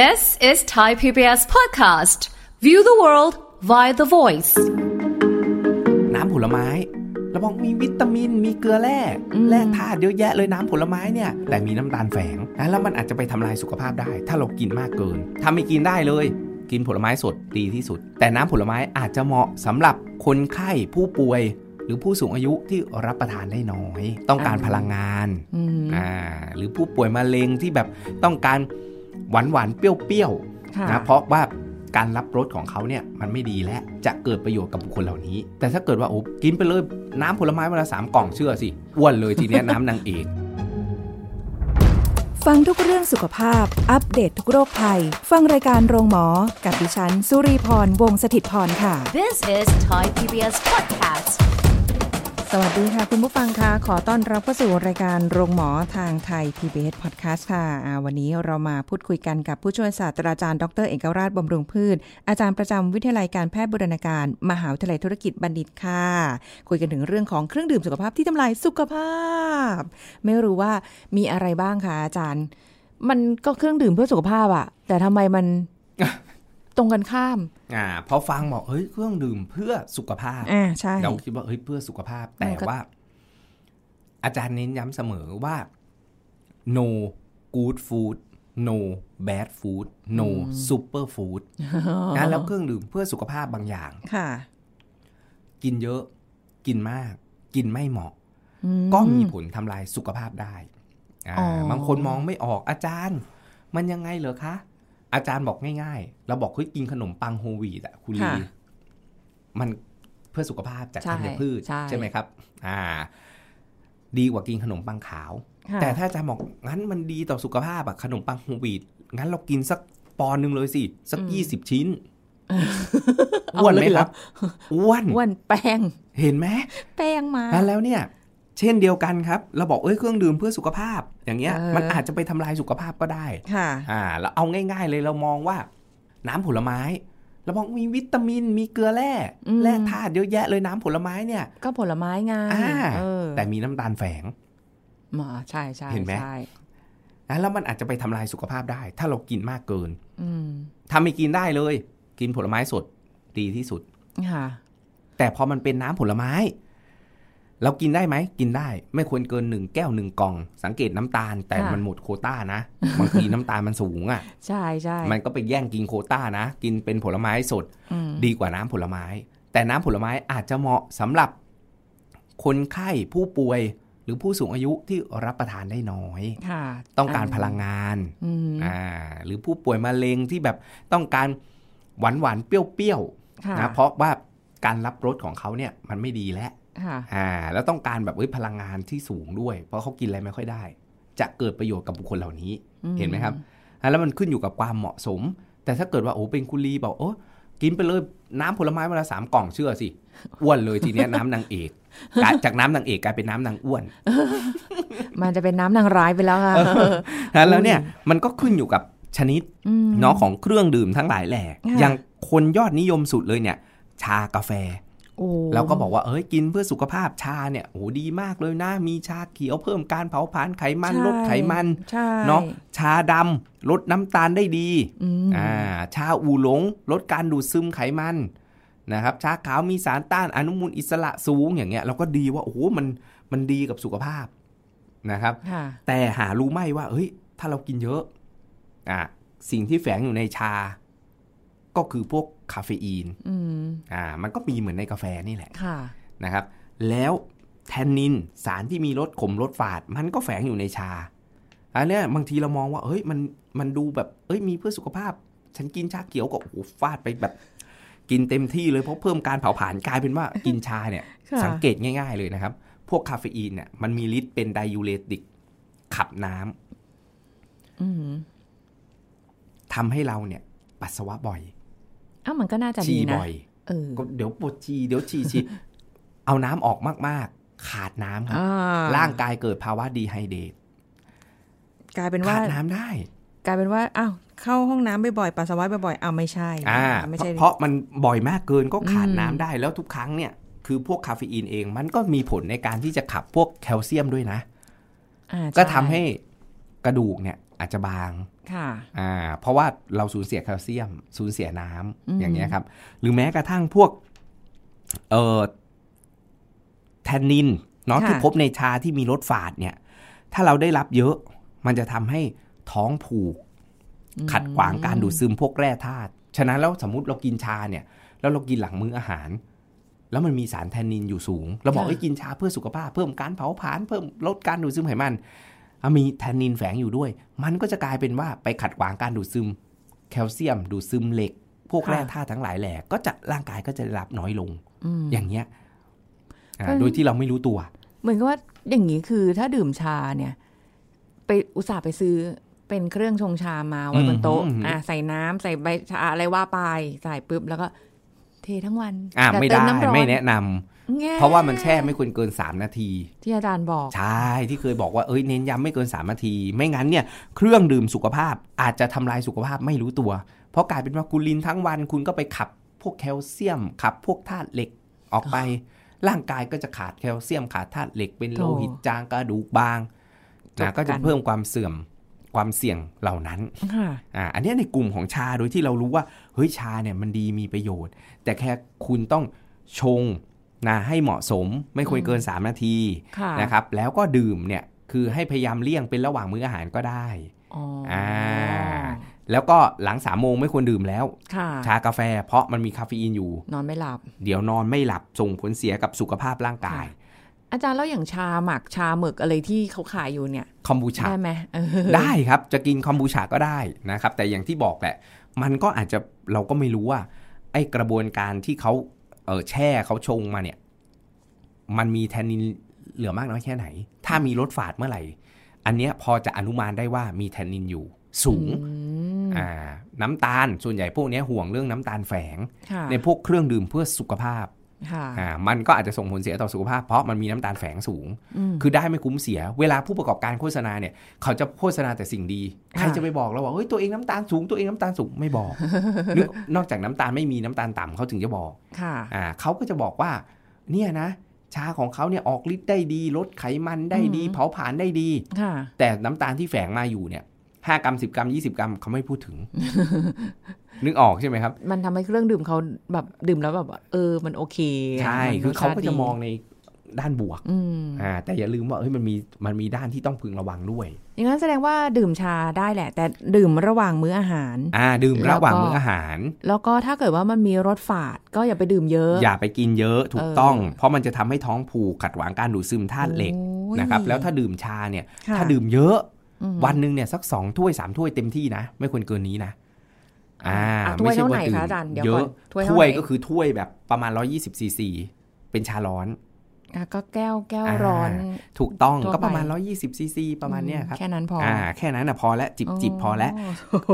This is Thai PBS podcast. View the world via the voice. น้ำผลไม้เราบอกมีวิตามินมีเกลือแร่แร่ธาตุเยอะแยะเลยน้ำผลไม้เนี่ย แต่มีน้ำตาลแฝงนะแล้วมันอาจจะไปทำลายสุขภาพได้ ถ้าเรากินมากเกินถ้าไม่กินได้เลย กินผลไม้สดดีที่สุด แต่น้ำผลไม้อาจจะเหมาะสำหรับคนไข้ผู้ป่วยหรือผู้สูงอายุที่รับประทานได้น้อย ต้องการพลังงานอ่าหรือผู้ป่วยมะเร็งที่แบบต้องการ หวานหวานๆเปรี้ยวๆค่ะนะเพราะว่าการรับรสของเขาเนี่ยมันไม่ดีและจะเกิดประโยชน์กับบุคคลเหล่านี้ แต่ถ้าเกิดว่าโอ้กินไปเลยน้ำผลไม้วันละสามกล่องเชื่อสิอ้วนเลยทีเนี้ยน้ำนางเอกฟังทุกเรื่องสุขภาพ อัปเดตททุกโรคภัย ฟังรายการโรงหมอ กับดิฉัน สุรีพร วงศิตพรค่ะ This is Thai PBS podcast. สวัสดีค่ะ คุณผู้ฟังคะขอต้อนรับเข้าสู่รายการโรงหมอทางไทย PBS Podcast ค่ะอ่าวันนี้เรามาพูดคุยกันกับผู้ช่วยศาสตราจารย์ดรเอกราชบำรุงพืช อาจารย์ประจำวิทยาลัยการแพทย์บูรณาการ มหาวิทยาลัยธุรกิจบัณฑิตค่ะ คุยกันถึงเรื่องของเครื่องดื่มสุขภาพที่ทำลายสุขภาพ ไม่รู้ว่ามีอะไรบ้างคะอาจารย์ มันก็เครื่องดื่มเพื่อสุขภาพอะแต่ทำไมมัน ตรงกันข้าม อ่าพอฟังบอกเฮ้ยเครื่องดื่มเพื่อสุขภาพอ่าใช่เราคิดว่าเฮ้ยเพื่อสุขภาพ แต่มันก็ว่า อาจารย์เน้นย้ำเสมอว่า no good food no bad food no super food นะแล้วเครื่องดื่มเพื่อสุขภาพบางอย่าง ค่ะ กินเยอะ กินมาก กินไม่เหมาะอืก็มีผลทำลายสุขภาพได้อ่าอ๋อบางคนมองไม่ออกอาจารย์ มันยังไงเหรอคะ อาจารย์บอกง่ายๆ เราบอกเฮ้ยกินขนมปังโฮลวีตอะคุณลีค่ะมันเพื่อสุขภาพจากใช่ธัญพืชใช่ไหมครับ อ่า ดีกว่ากินขนมปังขาวค่ะแต่ถ้าอาจารย์บอกงั้นมันดีต่อสุขภาพอะขนมปังโฮลวีตงั้นเรากินสักปอนด์หนึ่งเลยสิ สักยี่สิบชิ้นเอาอ้วนไหมเลยเหรอครับอ้วนอ้วนแป้ง เห็นไหมแป้งมาแล้วเนี่ย เช่นเดียวกันครับ เราบอกเอ้ยเครื่องดื่มเพื่อสุขภาพ อย่างเงี้ยเออมันอาจจะไปทำลายสุขภาพก็ได้ค่ะอ่าแล้วเอาง่าย ๆ เลยเรามองว่า น้ำผลไม้เราบอกมีวิตามินมีเกลือแร่อืมแร่ธาตุเยอะแยะเลยน้ำผลไม้เนี่ย ก็ผลไม้ไงอ่าเออแต่มีน้ำตาลแฝงมาใช่ใช่เห็นไหมใช่นะแล้วมันอาจจะไปทำลายสุขภาพได้ ถ้าเรากินมากเกิน อืมถ้าไม่กินได้เลย กินผลไม้สดดีที่สุดค่ะแต่พอมันเป็นน้ำผลไม้ เรากินได้ไหมกินได้ ไม่ควรเกินหนึ่งแก้วหนึ่งกล่อง สังเกตน้ำตาล แต่ค่ะมันหมดโควต้านะบางทีน้ำตาลมันสูงอะ ใช่ใช่มันก็ไปแย่งกินโควต้านะ กินเป็นผลไม้สดอืมดีกว่าน้ำผลไม้ แต่น้ำผลไม้อาจจะเหมาะสำหรับ คนไข้ผู้ป่วยหรือผู้สูงอายุที่รับประทานได้น้อยค่ะต้องการพลังงานอืมอ่าหรือผู้ป่วยมะเร็งที่แบบต้องการหวานหวานๆเปรี้ยวค่ะๆนะเพราะว่าการรับรสของเขาเนี่ยมันไม่ดีแล้วค่ะ อ่า แล้วต้องการแบบเอ้ยพลังงานที่สูงด้วย เพราะเขากินอะไรไม่ค่อยได้ จะเกิดประโยชน์กับบุคคลเหล่านี้อืมเห็นไหมครับอะแล้วมันขึ้นอยู่กับความเหมาะสม แต่ถ้าเกิดว่าโอ้เป็นคุลีบอกโอ้กินไปเลยน้ำผลไม้วันละสามกล่องเชื่อสิอ้วนเลยทีเนี้ยน้ำนางเอกกลายจากน้ำนางเอกกลายเป็นน้ำนางอ้วน มันจะเป็นน้ำนางร้ายไปแล้วค่ะนะแล้วเนี่ยมันก็ขึ้นอยู่กับชนิดมเนาะของเครื่องดื่มทั้งหลายแหล่ค่ะอย่างคนยอดนิยมสุดเลยเนี่ย ชากาแฟ โอ้เราก็บอกว่าเอ้ยกินเพื่อสุขภาพชาเนี่ยโอ้ดีมากเลยนะ มีชาเขียวเพิ่มการเผาผลาญไขมันใช่ลดไขมันใช่เนาะชาดำลดน้ำตาลได้ดีอืมอ่าชาอูหลง ลดการดูดซึมไขมันนะครับชาขาวมีสารต้านอนุมูลอิสระสูงอย่างเงี้ยเราก็ดีว่าโอ้โหมันมันดีกับสุขภาพนะครับค่ะแต่หารู้ไหมว่าเฮ้ยถ้าเรากินเยอะอะสิ่งที่แฝงอยู่ในชา ก็คือพวกคาเฟอีนอืมอ่า มันก็มีเหมือนในกาแฟนี่แหละค่ะนะครับ แล้วแทนนินสารที่มีรสขมรสฝาด มันก็แฝงอยู่ในชา อันเนี้ยบางทีเรามองว่า เฮ้ยมันมันดูแบบ เอ้ยมีเพื่อสุขภาพ ฉันกินชาเขียวก็โอ้โหฟาดไปแบบ กินเต็มที่เลยเพราะเพิ่มการเผาผลาญกลายเป็นว่ากินชาเนี่ยค่ะสังเกตง่าย ๆเลยนะครับ พวกคาเฟอีนเนี่ยมันมีฤทธิ์เป็นไดยูเรติกขับน้ำอืมทำให้เราเนี่ย ปัสสาวะบ่อย อ้าวมันก็น่าจะฉี่ดีนะบ่อยเออก็เดี๋ยวปวดฉี่เดี๋ยวฉี่ฉี่เอาน้ำออกมาก ๆ ขาดน้ำครับอ่าร่างกายเกิดภาวะดีไฮเดรตกลายเป็นว่าขาดน้ำได้ กลายเป็นว่าอ้าวเข้าห้องน้ำบ่อยๆปัสสาวะบ่อยๆอ้าวไม่ใช่อ่าไม่เพใช่ราะเพราะมันบ่อยมากเกินก็ขาดอืมน้ำได้แล้วทุกครั้งเนี่ยคือพวกคาเฟอีนเองมันก็มีผลในการที่จะขับพวกแคลเซียมด้วยนะอ่าก็ช่ทำให้กระดูกเนี่ยอาจจะบาง ค่ะอ่าเพราะว่าเราสูญเสียแคลเซียม สูญเสียน้ำอืมอย่างเงี้ยครับ หรือแม้กระทั่งพวกเอ่อแทนนินเนาะที่พบในชาที่มีรสฝาดเนี่ย ถ้าเราได้รับเยอะ มันจะทำให้ท้องผูก ขัดขวางการดูดซึมพวกแร่ธาตุฉะนั้นแล้วสมมติเรากินชาเนี่ย แล้วเรากินหลังมื้ออาหาร แล้วมันมีสารแทนนินอยู่สูง เราบอกให้ยกินชาเพื่อสุขภาพเพิ่มการเผาผลาญเพิ่มลดการดูดซึมไขมันอะ มีแทนนินแฝงอยู่ด้วย มันก็จะกลายเป็นว่าไปขัดขวางการดูดซึม แคลเซียม ดูดซึมเหล็ก พวกค่ะแร่ธาตุทั้งหลายแหล่ก็จะร่างกายก็จะได้รับน้อยลงอืมอย่างเงี้ยอ่าก็โดยที่เราไม่รู้ตัว เหมือนกับว่าอย่างนี้คือถ้าดื่มชาเนี่ย ไปอุตส่าห์ไปซื้อเป็นเครื่องชงชามาไว้บนโต๊ะอืมอะใส่น้ำใส่ใบชาอะไรว่าไปใส่ปุ๊บแล้วก็ เททั้งวันอ่าแต่ไม่เติได้น้ำร้อนไม่แนะนำแง่เพราะว่ามันแช่ไม่ควรเกิน 3 นาที ที่อาจารย์บอก ใช่ที่เคยบอกว่าเอ้ยเน้นย้ำไม่เกิน 3 นาที ไม่งั้นเนี่ยเครื่องดื่มสุขภาพอาจจะทำลายสุขภาพไม่รู้ตัว เพราะกลายเป็นว่าคุณลินทั้งวัน คุณก็ไปขับพวกแคลเซียม ขับพวกธาตุเหล็กออกไป ร่างกายก็จะขาดแคลเซียมขาดธาตุเหล็กเป็นโลหิตจางกระดูกบางจบกันะนก็จะเพิ่มความเสื่อม ความเสี่ยงเหล่านั้นค่ะอ่าอันเนี้ยในกลุ่มของชาโดยที่เรารู้ว่าเฮ้ยชาเนี่ยมันดีมีประโยชน์ แต่แค่คุณต้องชงนะให้เหมาะสมไม่ควรเกิน 3 นาทีค่ะนะครับ แล้วก็ดื่มเนี่ยคือให้พยายามเลี่ยงเป็นระหว่างมื้ออาหารก็ได้อ๋อออ่าแล้วก็หลัง3ามโมงไม่ควรดื่มแล้วค่ะชากาแฟเพราะมันมีคาเฟอีนอยู่ นอนไม่หลับ เดี๋ยวนอนไม่หลับส่งผลเสียกับสุขภาพร่างกาย อาจารย์แล้วอย่างชาหมักชาหมึกอะไรที่เขาขายอยู่เนี่ยคอมบูชาได้ไหมเออได้ครับจะกินคอมบูชาก็ได้นะครับ แต่อย่างที่บอกแหละ มันก็อาจจะเราก็ไม่รู้ว่า ไอ้กระบวนการที่เขาเออแช่เขาชงมาเนี่ย มันมีแทนนินเหลือมากน้อยแค่ไหน ถ้ามีรสฝาดเมื่อไหร่ อันเนี้ยพอจะอนุมานได้ว่ามีแทนนินอยู่สูงอืมอ่าน้ำตาลส่วนใหญ่พวกเนี้ยห่วงเรื่องน้ำตาลแฝงค่ะในพวกเครื่องดื่มเพื่อสุขภาพค่ะอ่า มันก็อาจจะส่งผลเสียต่อสุขภาพเพราะมันมีน้ำตาลแฝงสูงมคือได้ไม่คุ้มเสีย เวลาผู้ประกอบการโฆษณาเนี่ย เขาจะโฆษณาแต่สิ่งดี ใครค่ะจะไปบอกเราว่าเฮ้ยตัวเองน้ำตาลสูงตัวเองน้ำตาลสูงไม่บอกนึกนอกจากน้ำตาลไม่มีน้ำตาลต่ำเขาถึงจะบอกค่ะอ่าเขาก็จะบอกว่า เนี่ยนะชาของเขาเนี่ยออกฤทธิ์ได้ดีลดไขมันได้ดีอืมเผาผลาญได้ดีค่ะแต่น้ำตาลที่แฝงมาอยู่เนี่ยห้ากรัมสิบกรัมยี่สิบกรัมเขาไม่พูดถึง นึกออกใช่ไหมครับ มันทำให้เครื่องดื่มเขาแบบดื่มแล้วแบบว่าเออมันโอเค ใช่มันคือเขาก็รสชจะติดีมองในด้านบวกอืมอ่าแต่อย่าลืมว่าเฮ้ยมันมีมันมีด้านที่ต้องพึงระวังด้วยอย่างนั้นแสดงว่าดื่มชาได้แหละ แต่ดื่มระหว่างมื้ออาหาร อ่า ดื่มระหว่างแล้วก็มื้ออาหาร แล้วก็ถ้าเกิดว่ามันมีรสฝาด ก็อย่าไปดื่มเยอะ อย่าไปกินเยอะถูกเออต้อง เพราะมันจะทำให้ท้องผูกขัดขวางการดูดซึมธาตุเหล็กโอ้ยนะครับ แล้วถ้าดื่มชาเนี่ยค่ะถ้าดื่มเยอะอืมวันหนึ่งเนี่ยสักสองถ้วยสามถ้วยเต็มที่นะ ไม่ควรเกินนี้นะ อ่าอะถ้วยไม่ใช่เท่าไหว่าร่ดื่มคะอาจารย์เดี๋ยวเยก่ออะนถ้วยเท่าถ้วยไหร่ก็คือถ้วยแบบประมาณ 120ซีซีเป็นชาร้อนอะก็แก้วแก้วอ่าร้อน ถูกต้องทั่วก็ประมาณไป120ซีซีประมาณเนี้ยครับแค่นั้นพอออ่าแค่นั้นนะพอแล้วจิบจิบพอแล้ว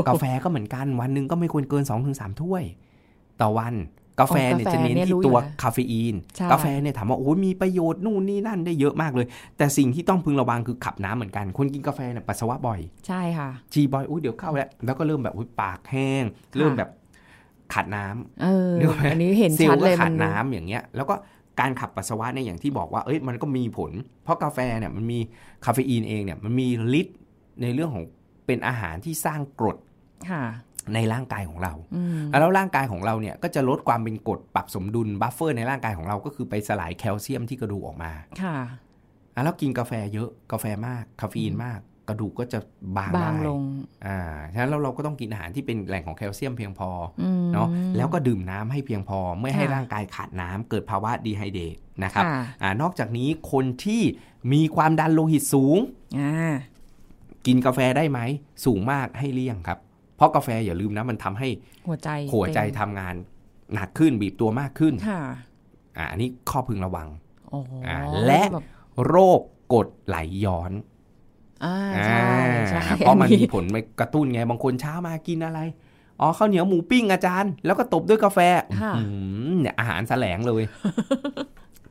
กาแฟก็เหมือนกันวันหนึ่งก็ไม่ควรเกิน2อถึงสถ้วย ต่อวัน กาแฟเนี่ยกาแฟจะเน้นเนี่ยที่รู้ตัวอยู่แล้วคาเฟอีนใช่กาแฟเนี่ยถามว่าโอ้ยมีประโยชน์นู่นนี่นั่นได้เยอะมากเลย แต่สิ่งที่ต้องพึงระวังคือขับน้ำเหมือนกัน คนกินกาแฟเนี่ยปัสสาวะบ่อย ใช่ค่ะฉี่บ่อยอุ้ยเดี๋ยวเข้าแล้ว แล้วก็เริ่มแบบอุ้ยปากแห้งค่ะเริ่มแบบขาดน้ำเออนึกออกไหมอันนี้เห็นเซลชัดล์ก็เลยขาดมัน้ำอย่างเงี้ย แล้วก็การขับปัสสาวะเนี่ยอย่างที่บอกว่าเอ้ยมันก็มีผล เพราะกาแฟเนี่ยมันมีคาเฟอีนเองเนี่ยมันมีฤทธิ์ในเรื่องของเป็นอาหารที่สร้างกรดค่ะ ในร่างกายของเราอืมแล้วร่างกายของเราเนี่ยก็จะลดความเป็นกรดปรับสมดุล buffer ในร่างกายของเราก็คือไปสลายแคลเซียมที่กระดูกออกมาค่ะอะแล้วกินกาแฟเยอะกาแฟมากคาเฟอีนมาก กระดูกก็จะบางบางได้ลงอ่าฉะนั้นเราเราก็ต้องกินอาหารที่เป็นแหล่งของแคลเซียมเพียงพออืมเนาะแล้วก็ดื่มน้ำให้เพียงพอ ไม่ให้ค่ะร่างกายขาดน้ำเกิดภาวะดีไฮเดรตนะครับค่ะอ่านอกจากนี้คนที่มีความดันโลหิตสูงอ่ากินกาแฟได้ไหม สูงมากให้เลี่ยงครับ เพราะกาแฟอย่าลืมนะมันทำให้หัวใจหัวใจเต้นทำงานหนักขึ้นบีบตัวมากขึ้นค่ะอ่าอันนี้ข้อพึงระวังโอ้โหอ่าและแบบโรคกรดไหลย้อนอ่าใช่ใช่อ่าเพราะมันอัมีผลไปกระตุ้นไงบางคนเช้ามากินอะไรอ๋อข้าวเหนียวหมูปิ้งอาจารย์ แล้วก็ตบด้วยกาแฟค่ะอืมเนี่ยอาหารแสลงเลย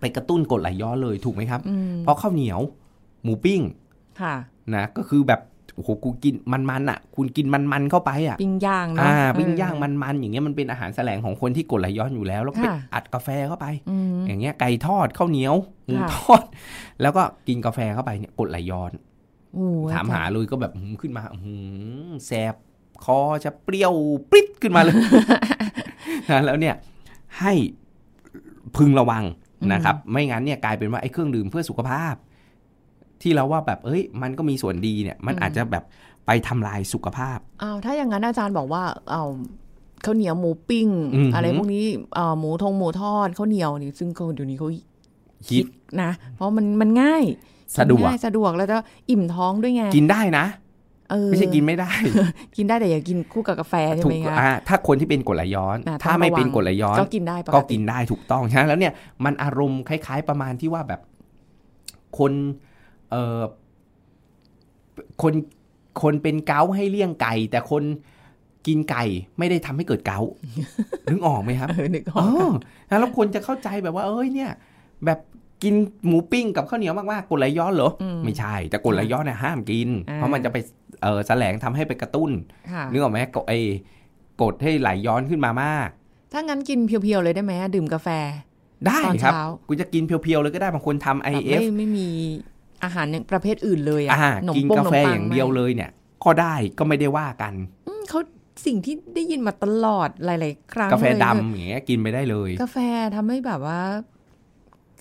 ไปกระตุ้นกรดไหลย้อนเลยถูกไหมครับอืมเพราะข้าวเหนียว หมูปิ้ง ค่ะ นะก็คือแบบ โอ้โหกูกินมันๆอะ คุณกินมันๆเข้าไปอะปิ้งย่างเนาะอ่าเออปิ้งย่างมันๆอย่างเงี้ยมันเป็นอาหารแสลงของคนที่กรดไหลย้อนอยู่แล้ว แล้วก็ไปค่ะอัดกาแฟเข้าไปอืมอย่างเงี้ยไก่ทอดข้าวเหนียวหมูค่ะทอด แล้วก็กินกาแฟเข้าไปเนี่ยกรดไหลย้อนโอ้ยถามหาเลยก็แบบหืมขึ้นมาหืมแสบคอจะเปรี้ยวปริ๊ดขึ้นมาเลยนะแล้วเนี่ยให้พึงระวังนะครับ ไม่งั้นเนี่ยกลายเป็นว่าไอ้เครื่องดื่มเพื่อสุขภาพ ที่เราว่าแบบเอ้ย มันก็มีส่วนดีเนี่ย มันอาจจะแบบไปทำลายสุขภาพอ้าวถ้าอย่างนั้นอาจารย์บอกว่าเอาข้าวเหนียวหมูปิ้งอือหือออะไรพวกนี้เอ่อหมูทงหมูทอดข้าวเหนียวนี่ซึ่งก็เดี๋ยวนี้เขาฮิตนะ เพราะมันมันง่ายสะดวกง่ายสะดวกแล้วก็อิ่มท้องด้วยไง กินได้นะเออไม่ใช่กินไม่ได้ กินได้แต่อย่ากินคู่กับกาแฟใช่ถูไหมกคะอ่าถ้าคนที่เป็นกรดไหลย้อนอ่าถ้าต้องไม่ระวังเป็นกรดไหลย้อน ก็กินได้ปกก็ติกินได้ถูกต้องฉะนั้นแล้วเนี่ยมันอารมณ์คล้าย ๆ ประมาณที่ว่าแบบ คน เอ่อคนคนเป็นเกาต์ให้เลี่ยงไก่ แต่คนกินไก่ไม่ได้ทำให้เกิดเกาต์นึกออกไหมครับเออนึกอเออกอแล้วคนจะเข้าใจแบบว่า เอ้ยเนี่ย แบบกินหมูปิ้งกับข้าวเหนียวมากๆกรดไหลย้อนเหรออไม่ใช่ แต่กรดไหลย้อนเนี่ยห้ามกิน เพราะมันจะไปเออแสลงทำให้ไปกระตุ้นค่ะนึกออกไหมกดไอ้กดให้ไหลย้อนขึ้นมามาก ถ้างั้นกินเพียวๆเลยได้ไหมดื่มกาแฟ ได้ตอนครับเช้ากูจะกินเพียวๆเลยก็ได้บางคนทำแบบ IF ไม่ไม่มี อาหารอย่างประเภทอื่นเลยอะอ่าขนมกินปงกาแฟขนมปัอย่างเดียวเลยเนี่ย ก็ได้ก็ไม่ได้ว่ากันอืมเขาสิ่งที่ได้ยินมาตลอดหลาย ๆ ครั้งกาแฟเลยดำอย่างเงี้ยกินไปได้เลย กาแฟทำให้แบบว่า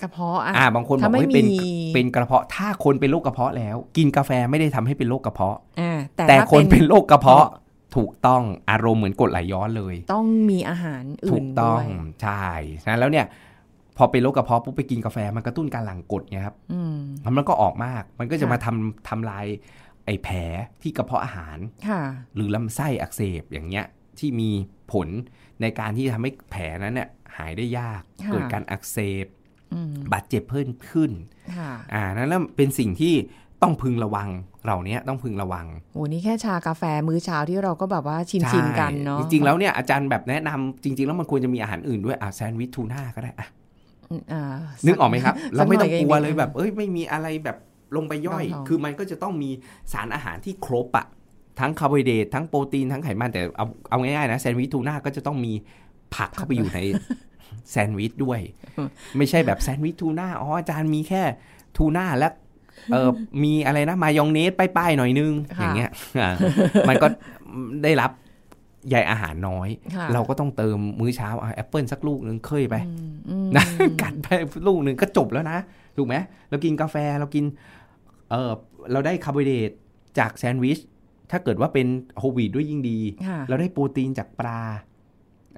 กระเพาะอะอ่าบางคนบอกถ้าไม่ว่าเป็นมีเป็นกระเพาะถ้าคนเป็นโรคกระเพาะแล้ว กินกาแฟไม่ได้ทำให้เป็นโรคกระเพาะอ่าแต่แต่ถ้าคนเป็นโรคกระเพาะถูกต้องอารมณ์เหมือนกรดไหลย้อนเลย ต้องมีอาหารถูอื่นกต้ด้อวงยใช่ฉะนั้นแล้วเนี่ย พอเป็นโรคกระเพาะปุ๊บไปกินกาแฟมันกระตุ้นการหลั่งกรดไงครับอืมแล้วมันก็ออกมาก มันก็จะค่ะมาทำทำลายไอ้แผลที่กระเพาะอาหารค่ะหรือลำไส้อักเสบอย่างเงี้ยที่มีผลในการที่ทำให้แผลนั้นเนี่ยหายได้ยากค่ะเกิดการอักเสบอืมบาดเจ็บเพิ่มขึ้นค่ะอ่านั่นแล้วเป็นสิ่งที่ต้องพึงระวังเหล่านี้ต้องพึงระวังโอ้นี่แค่ชากาแฟมื้อเช้าที่เราก็แบบว่าชินชินๆกันเนาะใช่จริงๆแล้วเนี่ยอาจารย์แบบแนะนำจริง ๆ แล้วมันควรจะมีอาหารอื่นด้วยอะแซนด์วิชทูน่าก็ได้อะอ่า นึกออกไหมครับ เราไม่ต้องสักหลัวน่เลยแบบ เอ้ยไม่มีอะไรแบบลงไปย่อยรองๆคือมันก็จะต้องมีสารอาหารที่ครบอะทั้งคาร์โบไฮเดรตทั้งโปรตีนทั้งไขมันแต่เอาเอาง่ายๆนะแซนด์วิชทูน่าก็จะต้องมีผักเข้าไปอยู่ในแซนด์วิชด้วย ไม่ใช่แบบแซนด์วิชทูน่าอ๋ออาจารย์มีแค่ทูน่าและเออมีอะไรนะ มายองเนสป้ายๆหน่อยนึงค่ะอย่างเงี้ยอ่ามันก็ได้รับ ใยอาหารน้อยค่ะเราก็ต้องเติมมื้อเช้าแอปเปิลสักลูกนึงเคยไปอืมอืมนะกัดไปลูกหนึ่งก็จบแล้วนะถูกไหมเรากินกาแฟเรากินเออเราได้คาร์โบไฮเดรตจากแซนด์วิชถ้าเกิดว่าเป็น whole wheat ด้วยยิ่งดีค่ะเราได้โปรตีนจากปลา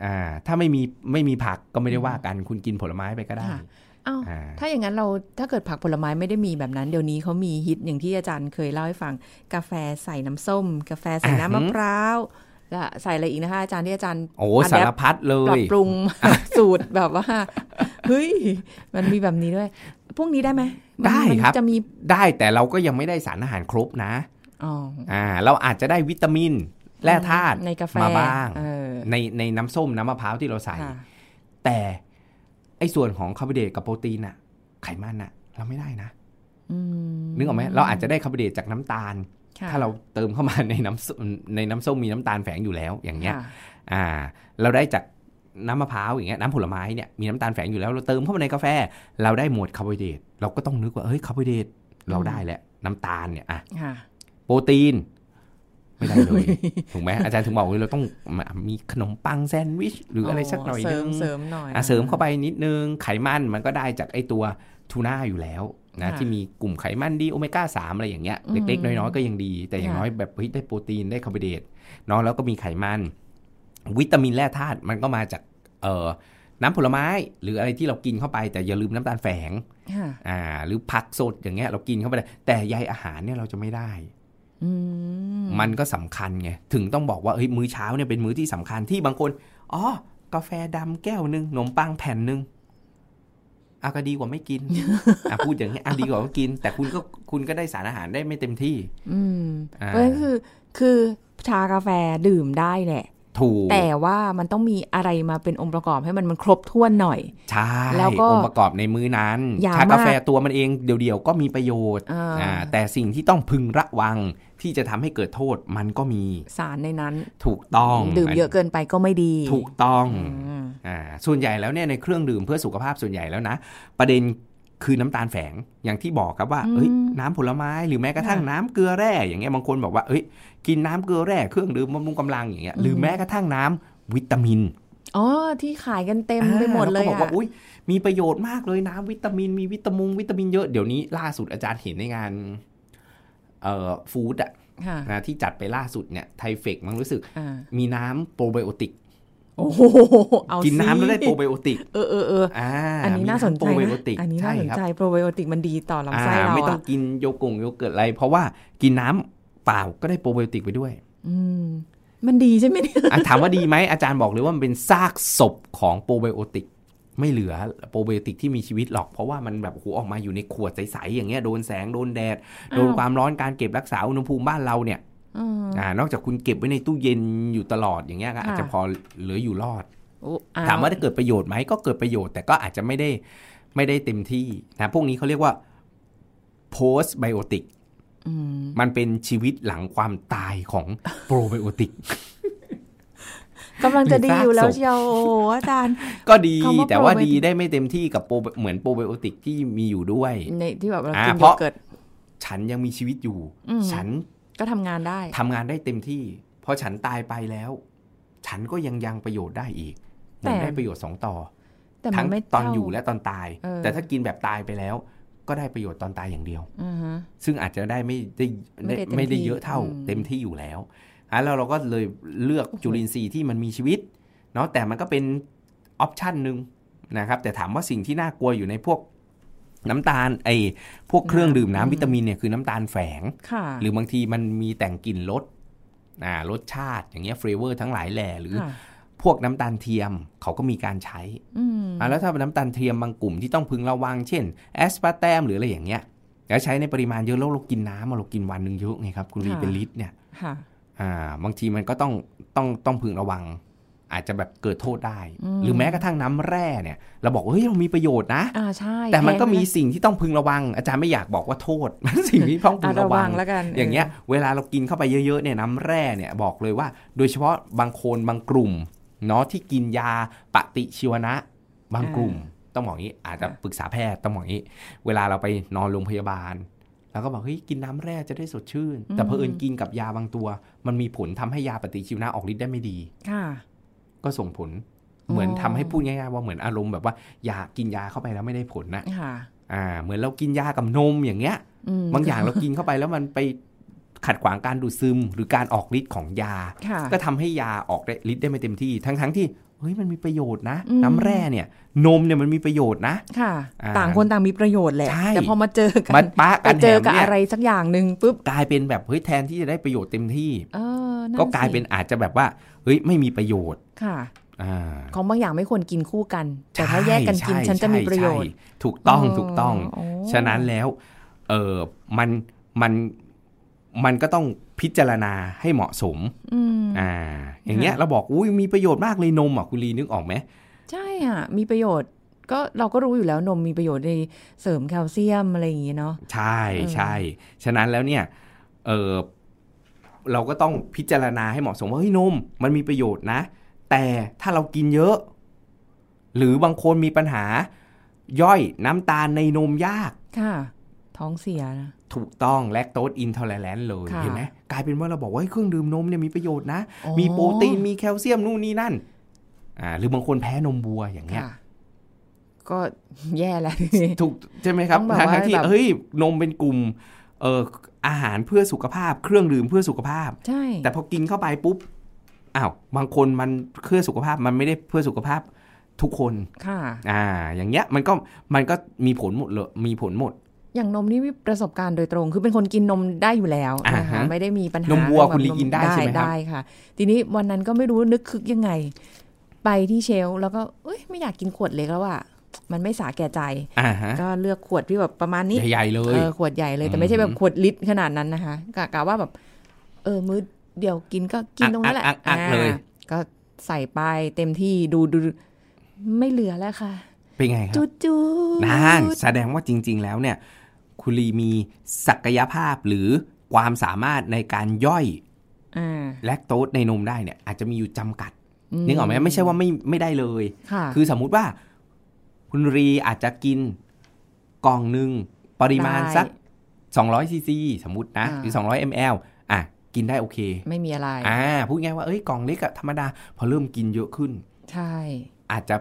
อ่าถ้าไม่มีไม่มีผักก็ไม่ได้ว่ากันคุณกินผลไม้ไปก็ได้ค่ะอ้าวอ่าถ้าอย่างนั้นเราถ้าเกิดผักผลไม้ไม่ได้มีแบบนั้น เดี๋ยวนี้เขามีฮิตอย่างที่อาจารย์เคยเล่าให้ฟัง กาแฟใส่น้ำส้ม กาแฟใส่น้ำมะพร้าวและ ใส่อะไรอีกนะคะอาจารย์ที่อาจารย์โอ้ adapt สารพัดเลปรับยปรุงสูตรแบบว่าเฮ้ยมันมีแบบนี้ด้วย พวกนี้ได้ไหมมันได้มันครับจะมีได้แต่เราก็ยังไม่ได้สารอาหารครบนะอ๋ออ่า เราอาจจะได้วิตามิน แร่ธาตุในกาแฟมาบ้างเออในในน้ำส้มน้ำมะพร้าวที่เราใส่ค่ะแต่ไอ้ส่วนของคาร์โบไฮเดรตกับโปรตีนอะไขมันอะเราไม่ได้นะอืมนึกออกไหมเราอาจจะได้คาร์โบไฮเดรตจากน้ำตาลค่ะ ถ้าเราเติมเข้ามาในน้ำส้มในน้ำส้มมีน้ำตาลแฝงอยู่แล้วอย่างเงี้ยค่ะอ่า เราได้จากน้ำมะพร้าวอย่างเงี้ยน้ำผลไม้เนี่ยมีน้ำตาลแฝงอยู่แล้ว เราเติมเข้ามาในกาแฟ เราได้หมวดคาร์โบไฮเดรตเราก็ต้องนึกว่าเฮ้ยคาร์โบไฮเดรตเราได้แหละน้ำตาลเนี่ยอะค่ะโปรตีนไม่ได้เลยถูกไหมอาจารย์ถึงบอกว่าเราต้องมามีขนมปังแซนด์วิช หรืออะไรสักหน่อยเสรินึมงเสริมหน่อยอะเสริมเข้าไปนิดนึงไขมันมันก็ได้จากไอ้ตัวทูน่าอยู่แล้ว นะค่ะที่มีกลุ่มไขมันดีโอเมก้าสามอะไรอย่างเงี้ยอืมเล็กๆ น้อยๆ ก็ยังดี แต่อย่างค่ะน้อยแบบเฮ้ยได้โปรตีนได้คาร์โบไฮเดรตเนาะแล้วก็มีไขมัน วิตามินแร่ธาตุมันก็มาจากเอ่อน้ำผลไม้หรืออะไรที่เรากินเข้าไป แต่อย่าลืมน้ำตาลแฝงค่ะอ่า หรือผักสดอย่างเงี้ยเรากินเข้าไปได้แต่ใยอาหารเนี่ยเราจะไม่ได้อืมมันก็สำคัญไงถึงต้องบอกว่าเฮ้ยมื้อเช้าเนี่ยเป็นมื้อที่สำคัญที่บางคนอ๋อกาแฟดำแก้วหนึ่งขนมปังแผ่นหนึ่ง อาก็ดีกว่าไม่กินอะพูดอย่างนี้ยอะดีกว่าไม่กิน แต่คุณก็คุณก็ได้สารอาหารได้ไม่เต็มที่ อืมอ่าเพราะฉะนั้นคือคือชากาแฟดื่มได้แหละ ถูกแต่ว่ามันต้องมีอะไรมาเป็นองค์ประกอบให้มันมันครบถ้วนหน่อย ใช่ แล้วก็องค์ประกอบในมื้อนั้นอย่าชากาแฟมากตัวมันเองเดียวๆก็มีประโยชน์อ่าอ่าแต่สิ่งที่ต้องพึงระวังที่จะทำให้เกิดโทษมันก็มีสารในนั้น ถูกต้อง ดื่มเยอะเกินไปก็ไม่ดี ถูกต้องอืมอ่าส่วนใหญ่แล้วเนี่ยในเครื่องดื่มเพื่อสุขภาพส่วนใหญ่แล้วนะ ประเด็น คือน้ำตาลแฝงอย่างที่บอกครับว่าอืมเอ้ยน้ำผลไม้หรือแม้กระทั่งค่ะน้ำเกลือแร่อย่างเงี้ยบางคนบอกว่าเอ้ยกินน้ำเกลือแร่เครื่องดื่มบำรุงกำลังอย่างเงี้ยหรือแม้กระทั่งน้ำวิตามินอ๋อที่ขายกันเต็มไปหมดเลยอ่าแวก็บอกว่าอะอุ้ยมีประโยชน์มากเลยน้ำวิตามิน มีวิตามินวิตามินเยอะเดี๋ยวนี้ล่าสุดอาจารย์เห็นในงานเอ่อฟู้ดอะค่ะนะที่จัดไปล่าสุดเนี่ยไทเฟกมันรู้สึกอ่ามีน้ำโปรไบโอติก โอ้โหเอากินน้ำแล้วได้สิโปรไบโอติก เออเออเอออ่าอันนี้น่าสนใจมีำโปรไบนะโอติกอันนี้น่าใช่สนครับใจโปรไบโอติกมันดีต่อลำไส้อ่าเราไม่ต้องอะกินโยกงโยเกิร์ตอะไร เพราะว่ากินน้ำเปล่าก็ได้โปรไบโอติกไปด้วย อืมมันดีใช่ไหมเนี่ยอะถามว่าดีไหมอาจารย์บอกเลยว่ามันเป็นซากศพของโปรไบโอติกไม่เหลือโปรไบโอติกที่มีชีวิตหรอก เพราะว่ามันแบบโอ้โหออกมาอยู่ในขวดใสๆอย่างเงี้ยโดนแสงโดนแดด โดนอ้าวความร้อนการเก็บรักษาอุณหภูมิบ้านเราเนี่ย อืมอ่านอกจากคุณเก็บไว้ในตู้เย็นอยู่ตลอดอย่างเงี้ยก็อาจจะค่ะพอเหลืออยู่รอดโอ้อ้ถามว่าได้เกิดประโยชน์ไหมก็เกิดประโยชน์ แต่ก็อาจจะไม่ได้ไม่ได้เต็มที่นะพวกนี้เขาเรียกว่า post biotic อืมมันเป็นชีวิตหลังความตายของโปรไบโอติกกำลังจะดีอยู่แล้วหรือซากศพเชียวโอ้โหอาจารย์ ก็ดีคำว่าแต่ว่า probiotic ดีได้ไม่เต็มที่กับโปรเหมือนโปรไบโอติกที่มีอยู่ด้วยในที่แบบเราอ่ากินเพโยราะเกิร์ตฉันยังมีชีวิตอยู่อืมฉัน ก็ทำงานได้ทำงานได้เต็มที่พอฉันตายไปแล้ว ฉันก็ยังยังประโยชน์ได้อีกเหแต่มือนได้ประโยชน์สองต่อแต่มัทั้นงไม่ตอนเท่าอยู่และตอนตายเออแต่ถ้ากินแบบตายไปแล้ว ก็ได้ประโยชน์ตอนตายอย่างเดียวอือฮะซึ่งอาจจะได้ไม่ได้ไม่ได้เต็มไม่ได้ที่เยอะเท่าอืมเต็มที่อยู่แล้วอะแล้วเราก็เลยเลือกจุลินทรีย์ที่มันมีชีวิตเนาะแต่มันก็เป็นออปชันหนึ่งนะครับ แต่ถามว่าสิ่งที่น่ากลัวอยู่ในพวก น้ำตาลไอ้พวกเครื่องดื่มน้ำวิตามินเนี่ยคือน้ำตาลแฝงค่ะหรือบางทีมันมีแต่งกลิ่นรสอ่ารสชาติอย่างเงี้ย flavor ทั้งหลายแหล่หรือค่ะพวกน้ำตาลเทียมเขาก็มีการใช้อืมอะแล้วถ้าเป็นน้ำตาลเทียมบางกลุ่มที่ต้องพึงระวัง เช่นแอสปาร์แตมหรืออะไรอย่างเงี้ยแล้วใช้ในปริมาณเยอะแล้วเรากินน้ำอะเรากินวันหนึ่งเยอะไงครับ คุณลีเป็นลิตรเนี่ยค่ะอ่าบางทีมันก็ต้องต้องต้องพึงระวัง อาจจะแบบเกิดโทษได้อืมหรือแม้กระทั่งน้ำแร่เนี่ย เราบอกว่าเฮ้ยเรามีประโยชน์นะอ่าใช่แต่มันก็พงมีเลยสิ่งที่ต้องพึงระวัง อาจารย์ไม่อยากบอกว่าโทษ มันสิ่งที่ต้องพึอะงระระวัวังงแล้วกันอย่างเงี้ย เวลาเรากินเข้าไปเยอะๆเนี่ยน้ำแร่เนี่ยบอกเลยว่า โดยเฉพาะบางคนบางกลุ่มเนาะที่กินยาปฏิชีวนะ บางกลุ่มต้องบอกงี้อาจจะปรึกษาแพทย์ต้องบอกงี้ เวลาเราไปนอนโรงพยาบาลแล้วก็บอกเฮ้ยกินน้ำแร่จะได้สดชื่น แต่เพอเอิญกินกับยาบางตัว มันมีผลทำให้ยาปฏิชีวนะออกฤทธิ์ได้ไม่ดี ค่ะ ก็ส่งผล เหมือนทำให้พูดง่ายๆว่าเหมือนอารมณ์แบบว่ายากินยาเข้าไปแล้วไม่ได้ผลนะค่ะอ่า เหมือนเรากินยากับนมอย่างเงี้ยอืมบางอย่างเรากินเข้าไปแล้วมันไปขัดขวางการดูดซึม หรือการออกฤทธิ์ของยาค่ะก็ทำให้ยาออกฤทธิ์ได้ไม่เต็มที่ ทั้งทั้งๆที่เฮ้ยมันมีประโยชน์นะอืมน้ำแร่เนี่ย นมเนี่ยมันมีประโยชน์นะค่ะอ่าต่างคนต่างมีประโยชน์แหละใช่แต่พอมาเจอกัมันปะไปกันเจอแถมกับเนี่ยอะไรสักอย่างหนึ่งปุ๊บกลายเป็นแบบเฮ้ยแทนที่จะได้ประโยชน์เต็มที่เออนั่นก็กลายสิเป็นอาจจะแบบว่า เฮ้ยไม่มีประโยชน์ค่ะอ่าของบางอย่างไม่ควรกินคู่กัน แต่ถ้าแยกกันกินใช่ฉันจะมีใช่ประโยชน์ใช่ถูกต้องอ๋อถูกต้องโอ้ฉะนั้นแล้วเออมันมันมันก็ต้องพิจารณาให้เหมาะสมอืมอ่า อย่างเงี้ยค่ะเราบอกอุ้ยมีประโยชน์มากเลยนมอะคุณลีนึกออกไหมใช่อะมีประโยชน์ก็เราก็รู้อยู่แล้วนมมีประโยชน์ในเสริมแคลเซียมอะไรอย่างงี้เนาะใช่เออใช่ฉะนั้นแล้วเนี่ยเออ เราก็ต้องพิจารณาให้เหมาะสมว่าเฮ้ยนมมันมีประโยชน์นะ แต่ถ้าเรากินเยอะ หรือบางคนมีปัญหา ย่อยน้ำตาลในนมยาก ค่ะ ท้องเสียนะถูกต้องแลคโตสอินทอ e แลนเลยค่ะเห็นไหมกลายเป็นว่าเราบอกว่าเฮ้ยเครื่องดื่มนมเนี่ยมีประโยชน์นะอ๋อมีโปรตีนมีแคลเซียมนู่นนี่นั่นอ่าหรือบางคนแพ้นมวัวอย่างเงี้ยค่ะก็แย่แล้วถูกใช่ไหมครับต้องแบบว่าทั้งๆที่แบบเฮ้ยนมเป็นกลุ่ม เอ่ออาหารเพื่อสุขภาพ เครื่องดื่มเพื่อสุขภาพ ใช่ แต่พอกินเข้าไปปุ๊บอ้าวบางคนมันเพื่อสุขภาพมันไม่ได้เพื่อสุขภาพทุกคนค่ะ อ่า อย่างเงี้ยมันก็มันก็มีผลหมดเลยมีผลหมด อย่างนมนี่มีประสบการณ์โดยตรง คือเป็นคนกินนมได้อยู่แล้วนะอ่าคะฮะไม่ได้มีปัญหานมวัวเรื่องคุณลีนกินได้ใช่ไหมครับได้ค่ะ ทีนี้วันนั้นก็ไม่รู้นึกคึกยังไง ไปที่เชลฟ์แล้วก็เอ้ยไม่อยากกินขวดเล็กแล้วอะ มันไม่สาแก่ใจอ่าฮะก็เลือกขวดที่แบบประมาณนี้ใหญ่ๆเลเอยอขวดใหญ่เลยแต่ไม่ใช่แบบขวดลิตรขนาดนั้นนะคะกะกะว่าแบบ เออมื้อเดียวกินก็กินตรงนั้นแหละอักอักอักเลยอ่าก็ใส่ไปเต็มที่ดูดูไม่เหลือแล้วค่ะ เป็นไงครับจุดจุดนั่นแสดงว่าจริง ๆ แล้วเนี่ย คุณลีมีศักยภาพหรือความสามารถในการย่อยอ่าแลคโตสในนมได้เนี่ย อาจจะมีอยู่จำกัดมนึกออกไหมไม่ใช่ว่าไม่ไม่ได้เลยค่ะคือสมมุติว่า คุณรีอาจจะกินกล่องหนึ่งปริมาณได้สัก 200ซีซีสมมตินะอ่าหรือ 200 ml อะ กินได้โอเค ไม่มีอะไร อ่า พูดง่ายว่า เอ้ย กล่องเล็กอะธรรมดา พอเริ่มกินเยอะขึ้น ใช่ อาจจะ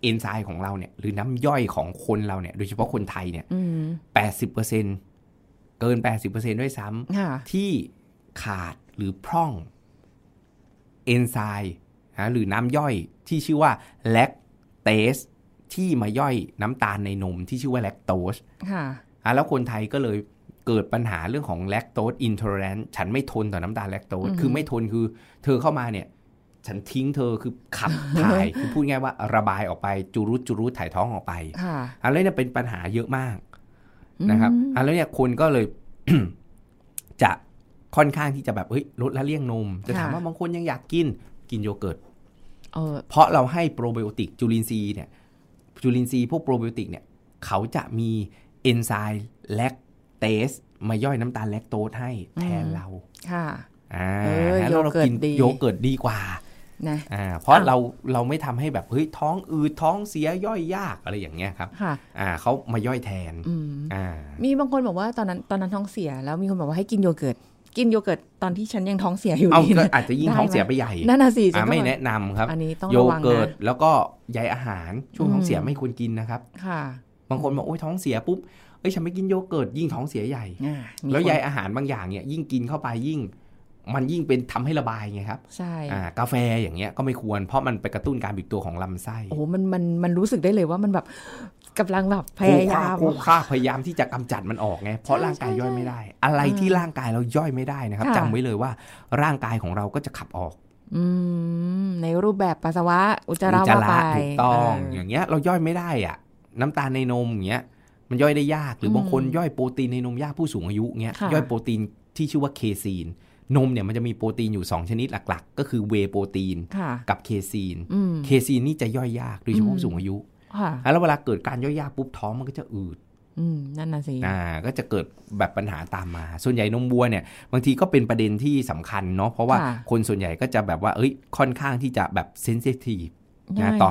เอนไซม์ของเราเนี่ย หรือน้ำย่อยของคนเราเนี่ย โดยเฉพาะคนไทยเนี่ยอืม80%เกิน80%ด้วยซ้ำค่ะที่ขาดหรือพร่องเอนไซม์นะหรือน้ำย่อยที่ชื่อว่าแลคเตส ที่มาย่อยน้ำตาลในนมที่ชื่อว่าแลคโตสค่ะอะแล้วคนไทยก็เลยเกิดปัญหาเรื่องของแลคโตสอินท l เ r น c ฉันไม่ทนต่อน้ำตาลแลคโตสอืมคือไม่ทนคือ เธอเข้ามาเนี่ย ฉันทิ้งเธอคือขับถ่ายคือพูดง่ายว่าระบายออกไปจุรุดจุรุดถ่ายท้องออกไปค่ะอันนี้เนี่ยเป็นปัญหาเยอะมากนะครับอืมอันแล้วเนี่ยคนก็เลยจะค่อนข้างที่จะแบบเฮ้ยลดละเลี่ยงนม จะถามว่าบางคนยังอยากกินกินโยเกิร์ตเออเพราะเราให้โปรไบโอติกจุลินทรีย์เนี่ย จุลินทรีย์พวกโปรไบโอติกเนี่ยเขาจะมีเอนไซม์แลคเตสมาย่อยน้ำตาลแลคโตสให้แทนเรา ค่ะอ่าเออแล้วเรากินโยเกิร์ตดีโยเกิร์ตดีกว่านะอ่าเพราะอะเราเราไม่ทำให้แบบเฮ้ยท้องอืดท้องเสียย่อยยากอะไรอย่างเงี้ยครับค่ะอ่าเขามาย่อยแทนอืมอ่ามีบางคนบอกว่าตอนนั้นตอนนั้นท้องเสียแล้วมีคนบอกว่าให้กินโยเกิร์ต กินโยเกิร์ตตอนที่ฉันยังท้องเสียอยู่เอาดีก็นะอาจจะยิ่งได้ท้องเสียไหมไปใหญ่นั่นน่ะสิอ่าฉันก็ไม่แบบแนะนำครับอันนี้ต้องระวังโยเกิร์ตนะแล้วก็ใยอาหารช่วงท้องเสียอืมไม่ควรกินนะครับ ค่ะ บางคนบอกโอ้ยท้องเสียปุ๊บเอ้ยฉันไม่กินโยเกิร์ตยิ่งท้องเสียใหญ่อ่ามีแล้วคนใยอาหารบางอย่างเนี่ยยิ่งกินเข้าไปยิ่ง มันยิ่งเป็นทำให้ระบายไงครับใช่อ่ากาแฟอย่างเงี้ยก็ไม่ควรเพราะมันไปกระตุ้นการบิดตัวของลำไส้โอ้โหมันมันมันรู้สึกได้เลยว่ามันแบบ กำลังแบบพยายามโคค่าพยายามที่จะกำจัดมันออกไงเพราะร่างกายย่อยไม่ได้ อะไรที่ร่างกายเราย่อยไม่ได้นะครับค่ะจำไว้เลยว่าร่างกายของเราก็จะขับออกอืมในรูปแบบปัสสาวะอุจจาระอุจจาว่าระไปถูกต้องเอย่างเงี้ย เราย่อยไม่ได้อะ น้ำตาลในนมอย่างเงี้ยมันย่อยได้ยากหรืออบางคนย่อยโปรตีนในนมยากผู้สูงอายุเงี้ยค่ะย่อยโปรตีนที่ชื่อว่าเคซีนนมเนี่ยมันจะมีโปรตีนอยู่ 2 ชนิดหลัก ๆ ก็คือเวย์โปรตีนค่ะกับเคซีนอืมเคซีนนี่จะย่อยยากโดยเฉพาะอืมผู้สูงอายุค่ะ แล้วเวลาเกิดการย่อยยากปุ๊บท้องมันก็จะอืดอืมนั่นน่ะสิอ่าก็จะเกิดแบบปัญหาตามมา ส่วนใหญ่นมวัวเนี่ย บางทีก็เป็นประเด็นที่สำคัญเนาะเพราะว่าค่ะคนส่วนใหญ่ก็จะแบบว่า เอ้ยค่อนข้างที่จะแบบเซนซิทีฟใช่นะต่อ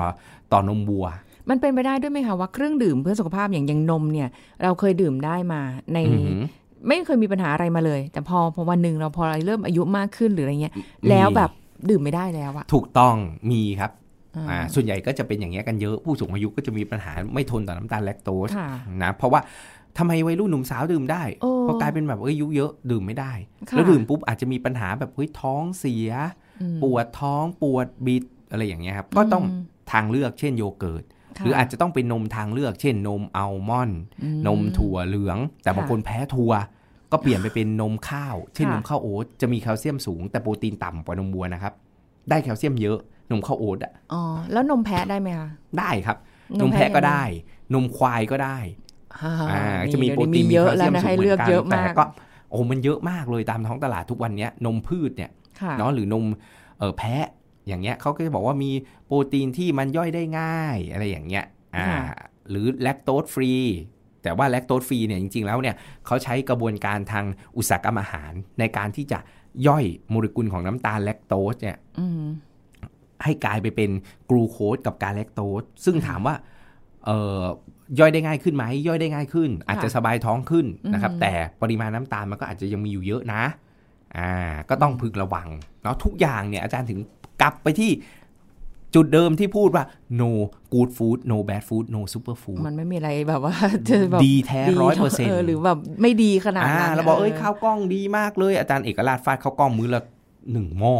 ต่อนมวัว มันเป็นไปได้ด้วยไหมคะว่าเครื่องดื่มเพื่อสุขภาพอย่างอย่างนมเนี่ย เราเคยดื่มได้มาในอือหือไม่เคยมีปัญหาอะไรมาเลย แต่พอพอวันหนึ่งเราพอเราเริ่มอายุมากขึ้นหรืออะไรเงี้ย แล้วแบบดื่มไม่ได้แล้วอะถูกต้องมีครับ อ่าอ่าส่วนใหญ่ก็จะเป็นอย่างเงี้ยกันเยอะผู้สูงอายุก็จะมีปัญหาไม่ทนต่อน้ำตาลแลคโตสค่ะนะเพราะว่าทำไมวัยรุ่นหนุ่มสาวดื่มได้โอ้พอกลายเป็นแบบเอ้ยอายุเยอะดื่มไม่ได้ค่ะแล้วดื่มปุ๊บอาจจะมีปัญหาแบบเฮ้ยท้องเสียอืมปวดท้องปวดบิดอะไรอย่างเงี้ยครับก็ต้องอืมทางเลือกเช่นโยเกิร์ตค่ะหรืออาจจะต้องเป็นนมทางเลือก เช่นนมอัลมอนด์อืนมถั่วเหลือง แต่บางค่ะคนแพ้ถั่วก็เปลี่ยนไปเป็นนมข้าว เช่นค่ะนมข้าวโอ๊ตจะมีแคลเซียมสูงแต่โปรตีนต่ำกว่านมวัวนะครับ ได้แคลเซียมเยอะ นมข้าวโอ๊ตอะอ๋อแล้วนมแพะได้ไหมคะได้ครับ นมแพะก็ได้ นมควายก็ได้อ่าอ่านี่จะมีเดี๋ยวโปรตีนมีมีเยอะแคลแล้เซีวยมนะสูงให้เหมืเลืออกนกันเยอะแต่มากก็โอ้มันเยอะมากเลยตามท้องตลาดทุกวันเนี้ยนมพืชเนี่ยค่ะเนาะหรือนมเออแพะอย่างเงี้ยเขาก็จะบอกว่ามีโปรตีนที่มันย่อยได้ง่ายอะไรอย่างเงี้ยอ่าค่ะหรือแลคโตสฟรีแต่ว่าแลคโตสฟรีเนี่ยจริงๆแล้วเนี่ยเขาใช้กระบวนการทางอุตสาหกรรมอาหารในการที่จะย่อยโมเลกุลของน้ำตาลแลคโตสเนี่ยอืม ให้กลายไปเป็นกลูโคสกับการแลคโตสซึ่งถามว่าเอ่อย่อยได้ง่ายขึ้นไหมย่อยได้ง่ายขึ้น อาจจะสบายท้องขึ้นนะครับอืมแต่ปริมาณน้ำตาลมันก็อาจจะยังมีอยู่เยอะนะอ่าก็ต้องพึงระวังเนาะทุกอย่างเนี่ยอาจารย์ถึงกลับไปที่จุดเดิมที่พูดว่า no good food no bad food no super food มันไม่มีอะไรแบบว่าจะแบบดีแท้ร้อยเปอร์เซ็นต์หรือแบบไม่ดีขนาดอ่านั้นเราบอกเอ้ยข้าวกล้องดีมากเลยอาจารย์เอกราชฟาดข้าวกล้องมื้อละ หนึ่งหม้อ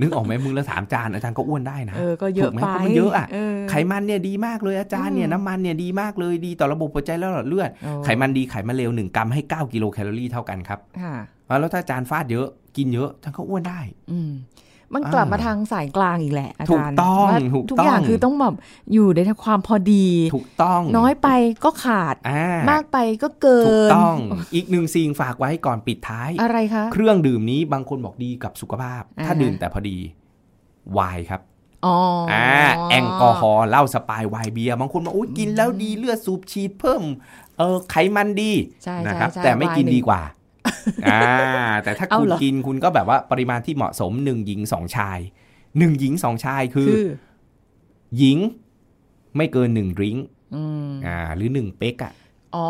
นึกออกไหมมื้อละสามจานอาจารย์ก็อ้วนได้นะเออก็เยอะถูกไหมไปเพราะมันเยอะอะเออไขมันเนี่ยดีมากเลยอาจารย์เนี่ยอืมน้ำมันเนี่ยดีมากเลยดีต่อระบบหัวใจและหลอดเลือดโอ้ไขมันดีไขมันเลวหนึ่งกรัมให้9กิโลแคลอรี่เท่ากันครับค่ะแล้วถ้าอาจารย์ฟาดเยอะกินเยอะท่านก็อ้วนได้ อื มมันกลับอ่ามมาทางสายกลางอีกแหละอาถูจากรย์ต้องว่าถูกทุกต้องอย่างคือต้องแบบอยู่ในความพอดี ถูกต้อง น้อยไปก็ขาดอ่ามากไปก็เกิถูกนต้อง อีกหนึ่งสิ่งฝากไว้ก่อนปิดท้าย อะไรคะ เครื่องดื่มนี้บางคนบอกดีกับสุขภาพ ถ้าอ่าดื่มแต่พอดีไวน์ครับอ๋อออ่าแอลกอฮอล์เหล้าสปายไวน์เบียร์บางคนบอกอุ้ยกินแล้วดีเลือดสูบฉีดเพิ่ม เออไขมันดีใช่นะใช่ครับใช่แต่ไม่กินวายหนึ่งดีกว่า อ่า แต่ถ้าเอาคุณเหรอกินคุณก็แบบว่าปริมาณที่เหมาะสมหนึ่งหญิงสองชายหนึ่งหญิงสองชายคือคือหญิงไม่เกินหนึ่ง drink อืมอ่า หรือ1เป๊กอะอ๋อ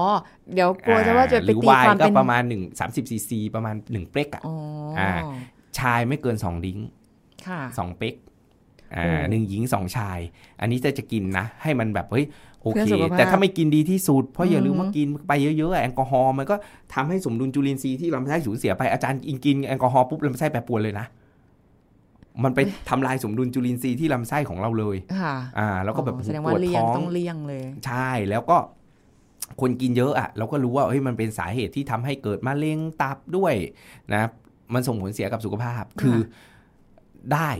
เดี๋ยวกลัวจะว่าจะหไปรือตีไวน์ความก็เป็นประมาณ1 30ซีซีประมาณ1เป๊กอะอ๋ออ่า ชายไม่เกิน2 drinkค่ะสองเป๊กอ่าโอ้หนึ่งหญิงสองชาย อันนี้จะจะกินนะ ให้มันแบบเฮ้ย โอเคเพื่อสุขภาพแต่ถ้าไม่กินดีที่สุด เพราะอย่าลืมอืมว่ากินไปเยอะๆอะแอลกอฮอล์มันก็ทำให้สมดุลจุลินทรีย์ที่ลำไส้สูญเสียไปอาจารย์กินกินแอลกอฮอล์ปุ๊บลำไส้แปรปรวนเลยนะมันไปทำลายสมดุลจุลินทรีย์ที่ลำไส้ของเราเลย ค่ะ อ่า แล้วก็แบบอ๋อแสดงปว่าวดเลี่ยงท้องต้องเลี่ยงเลย ใช่ แล้วก็คนกินเยอะอะ เราก็รู้ว่าเฮ้ย มันเป็นสาเหตุที่ทำให้เกิดมะเร็งตับด้วยนะ มันส่งผลเสียกับสุขภาพ คือได้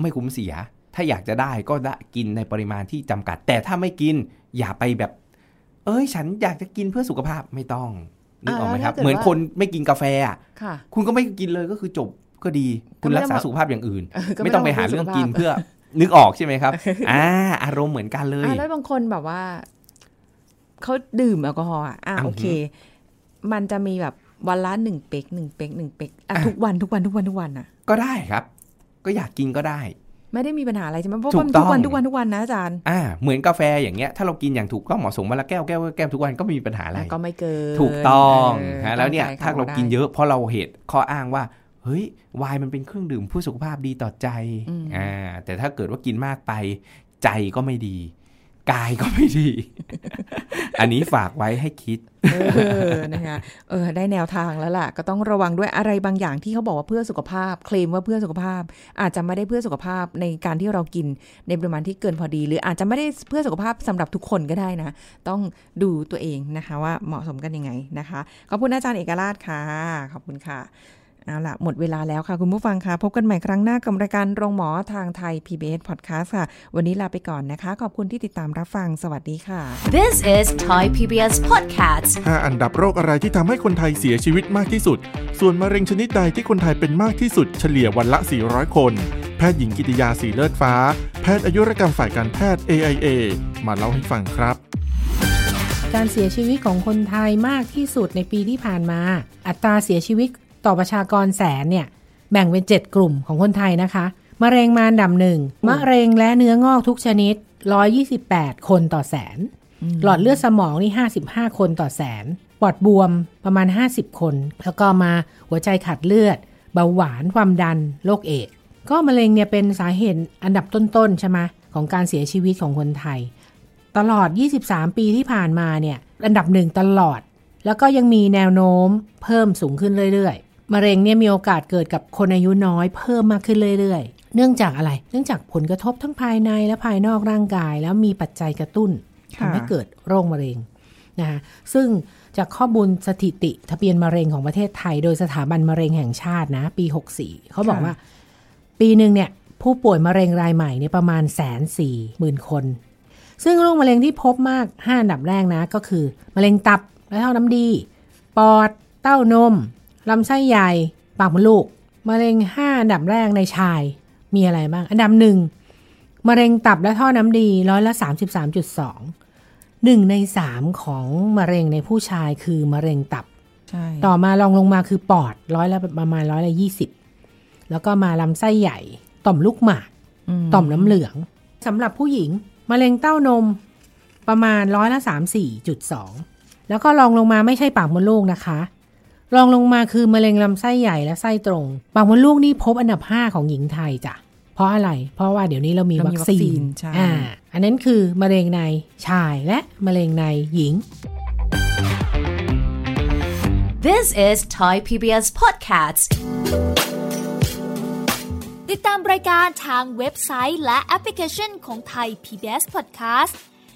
ไม่คุ้มเสีย ถ้าอยากจะได้ก็ได้กินในปริมาณที่จำกัด แต่ถ้าไม่กินอย่าไปแบบ เอ้ย ฉันอยากจะกินเพื่อสุขภาพไม่ต้องนึกออกไหมครับอ่าแล้วถ้าเกิดเหมือนว่าคนไม่กินกาแฟอะค่ะคุณก็ไม่กินเลยก็คือจบก็ดี คุณก็ไม่รักษาต้องสุขภาพอย่างอื่นเออก็ไม่ต้องไปหาเรื่องกินสุขภาพเพื่อนึกออกใช่ไหมครับอ่าอารมณ์เหมือนกันเลยอะแล้วบางคนแบบว่าเขาดื่มแอลกอฮอล์อะอะอือหือโอเค มันจะมีแบบวันละหนึ่งเป๊กหนึ่งเป๊กหนึ่งเป๊กอะอะทุกวันทุกวันทุกวันทุกวันอะ ก็ได้ครับ ก็อยากกินก็ได้ ไม่ได้มีปัญหาอะไรใช่ไหมเพราะถูว่ากมันต้ทุองกวันทุกวันทุกวันนะอาจารย์อ่าเหมือนกาแฟอย่างเงี้ยถ้าเรากินอย่างถูกต้องเหมาะสมวันละแก้วแก้วแก้วทุกวันก็ไม่มีปัญหาอะไรก็ไม่เกินถูกต้องเออฮะแล้วเนี่ยตั้งใจถ้าเราได้กินเยอะเพราะเราเหตุข้ออ้างว่าเฮ้ยไวน์มันเป็นเครื่องดื่มผู้สุขภาพดีต่อใจอืมอ่าแต่ถ้าเกิดว่ากินมากไปใจก็ไม่ดี กายก็ไม่ดี อันนี้ฝากไว้ให้คิด เออ นะคะเออ ได้แนวทางแล้วล่ะ ก็ต้องระวังด้วยอะไรบางอย่างที่เขาบอกว่าเพื่อสุขภาพ เคลมว่าเพื่อสุขภาพ อาจจะไม่ได้เพื่อสุขภาพในการที่เรากินในปริมาณที่เกินพอดี หรืออาจจะไม่ได้เพื่อสุขภาพสำหรับทุกคนก็ได้นะ ต้องดูตัวเองนะคะ ว่าเหมาะสมกันยังไงนะคะ ขอบคุณอาจารย์เอกราชค่ะ ขอบคุณค่ะ เอาล่ะหมดเวลาแล้วค่ะคุณผู้ฟังค่ะ พบกันใหม่ครั้งหน้ากับรายการโรงหมอทางไทย PBS Podcast ค่ะ วันนี้ลาไปก่อนนะคะ ขอบคุณที่ติดตามรับฟัง สวัสดีค่ะ This is Thai PBS Podcast. 5อันดับโรคอะไรที่ทำให้คนไทยเสียชีวิตมากที่สุด ส่วนมะเร็งชนิดใดที่คนไทยเป็นมากที่สุดเฉลี่ยวันละ 400 คน แพทย์หญิงกิติยาสีเลิศฟ้า แพทย์อายุรกรรมฝ่ายการแพทย์ AIA มาเล่าให้ฟังครับการเสียชีวิตของคนไทยมากที่สุดในปีที่ผ่านมา อัตราเสียชีวิต ต่อประชากรแสนเนี่ย แบ่งเป็น 7 กลุ่มของคนไทยนะคะ มะเร็งมาอันดับหนึ่งมะเร็งและเนื้องอกทุกชนิด 128 คนต่อแสน หลอดเลือดสมองนี่ 55 คนต่อแสน ปอดบวมประมาณ 50 คน แล้วก็มาหัวใจขาดเลือด เบาหวาน ความดัน โรคเอดส์ก็มะเร็งเนี่ยเป็นสาเหตุอันดับต้นๆใช่ไหมของการเสียชีวิตของคนไทย ตลอด 23 ปีที่ผ่านมาเนี่ย อันดับหนึ่งตลอด แล้วก็ยังมีแนวโน้มเพิ่มสูงขึ้นเรื่อยๆ มะเร็งเนี่ยมีโอกาสเกิดกับคนอายุน้อยเพิ่มมากขึ้นเรื่อยๆ เนื่องจากอะไร เนื่องจากผลกระทบทั้งภายในและภายนอกร่างกาย แล้วมีปัจจัยกระตุ้นค่ะทำให้เกิดโรคมะเร็งนะคะซึ่งจากข้อมูลสถิติทะเบียนมะเร็งของประเทศไทย โดยสถาบันมะเร็งแห่งชาตินะ ปี 64 เขาบอกว่า ปีหนึ่งเนี่ยผู้ป่วยมะเร็งรายใหม่เนี่ยประมาณแสนสี่หมื่นคน ซึ่งโรคมะเร็งที่พบมาก5อันดับแรกนะ ก็คือ มะเร็งตับและเท่าน้ำดี ปอด เต้านม ลำไส้ใหญ่ ปากมดลูก มะเร็ง 5 อันดับแรกในชาย มีอะไรบ้าง อันดับหนึ่งมะเร็งตับและท่อน้ำดีร้อยละ 33.2หนึ่งในสามของมะเร็งในผู้ชายคือมะเร็งตับใช่ต่อมาลองลงมาคือปอดร้อยละประมาณร้อยละยี่สิบแล้วก็มาลำไส้ใหญ่ ต่อมลูกหมาก ต่อมน้ำเหลืองสำหรับผู้หญิง มะเร็งเต้านมประมาณร้อยละสามสี่จุดสองแล้วก็ลองลงมาไม่ใช่ปากมดลูกนะคะ รองลงมาคือมะเร็งลำไส้ใหญ่และไส้ตรงปากมดลูกนี่พบอันดับห้าของหญิงไทยจ้ะเพราะอะไร เพราะว่าเดี๋ยวนี้เรามีเราวัมีควัคซีซีนนใช่อ่าอันนั้นคือมะเร็งในชายและมะเร็งในหญิง This is Thai PBS Podcast. ติดตามรายการทางเว็บไซต์และแอปพลิเคชันของไทย PBS Podcast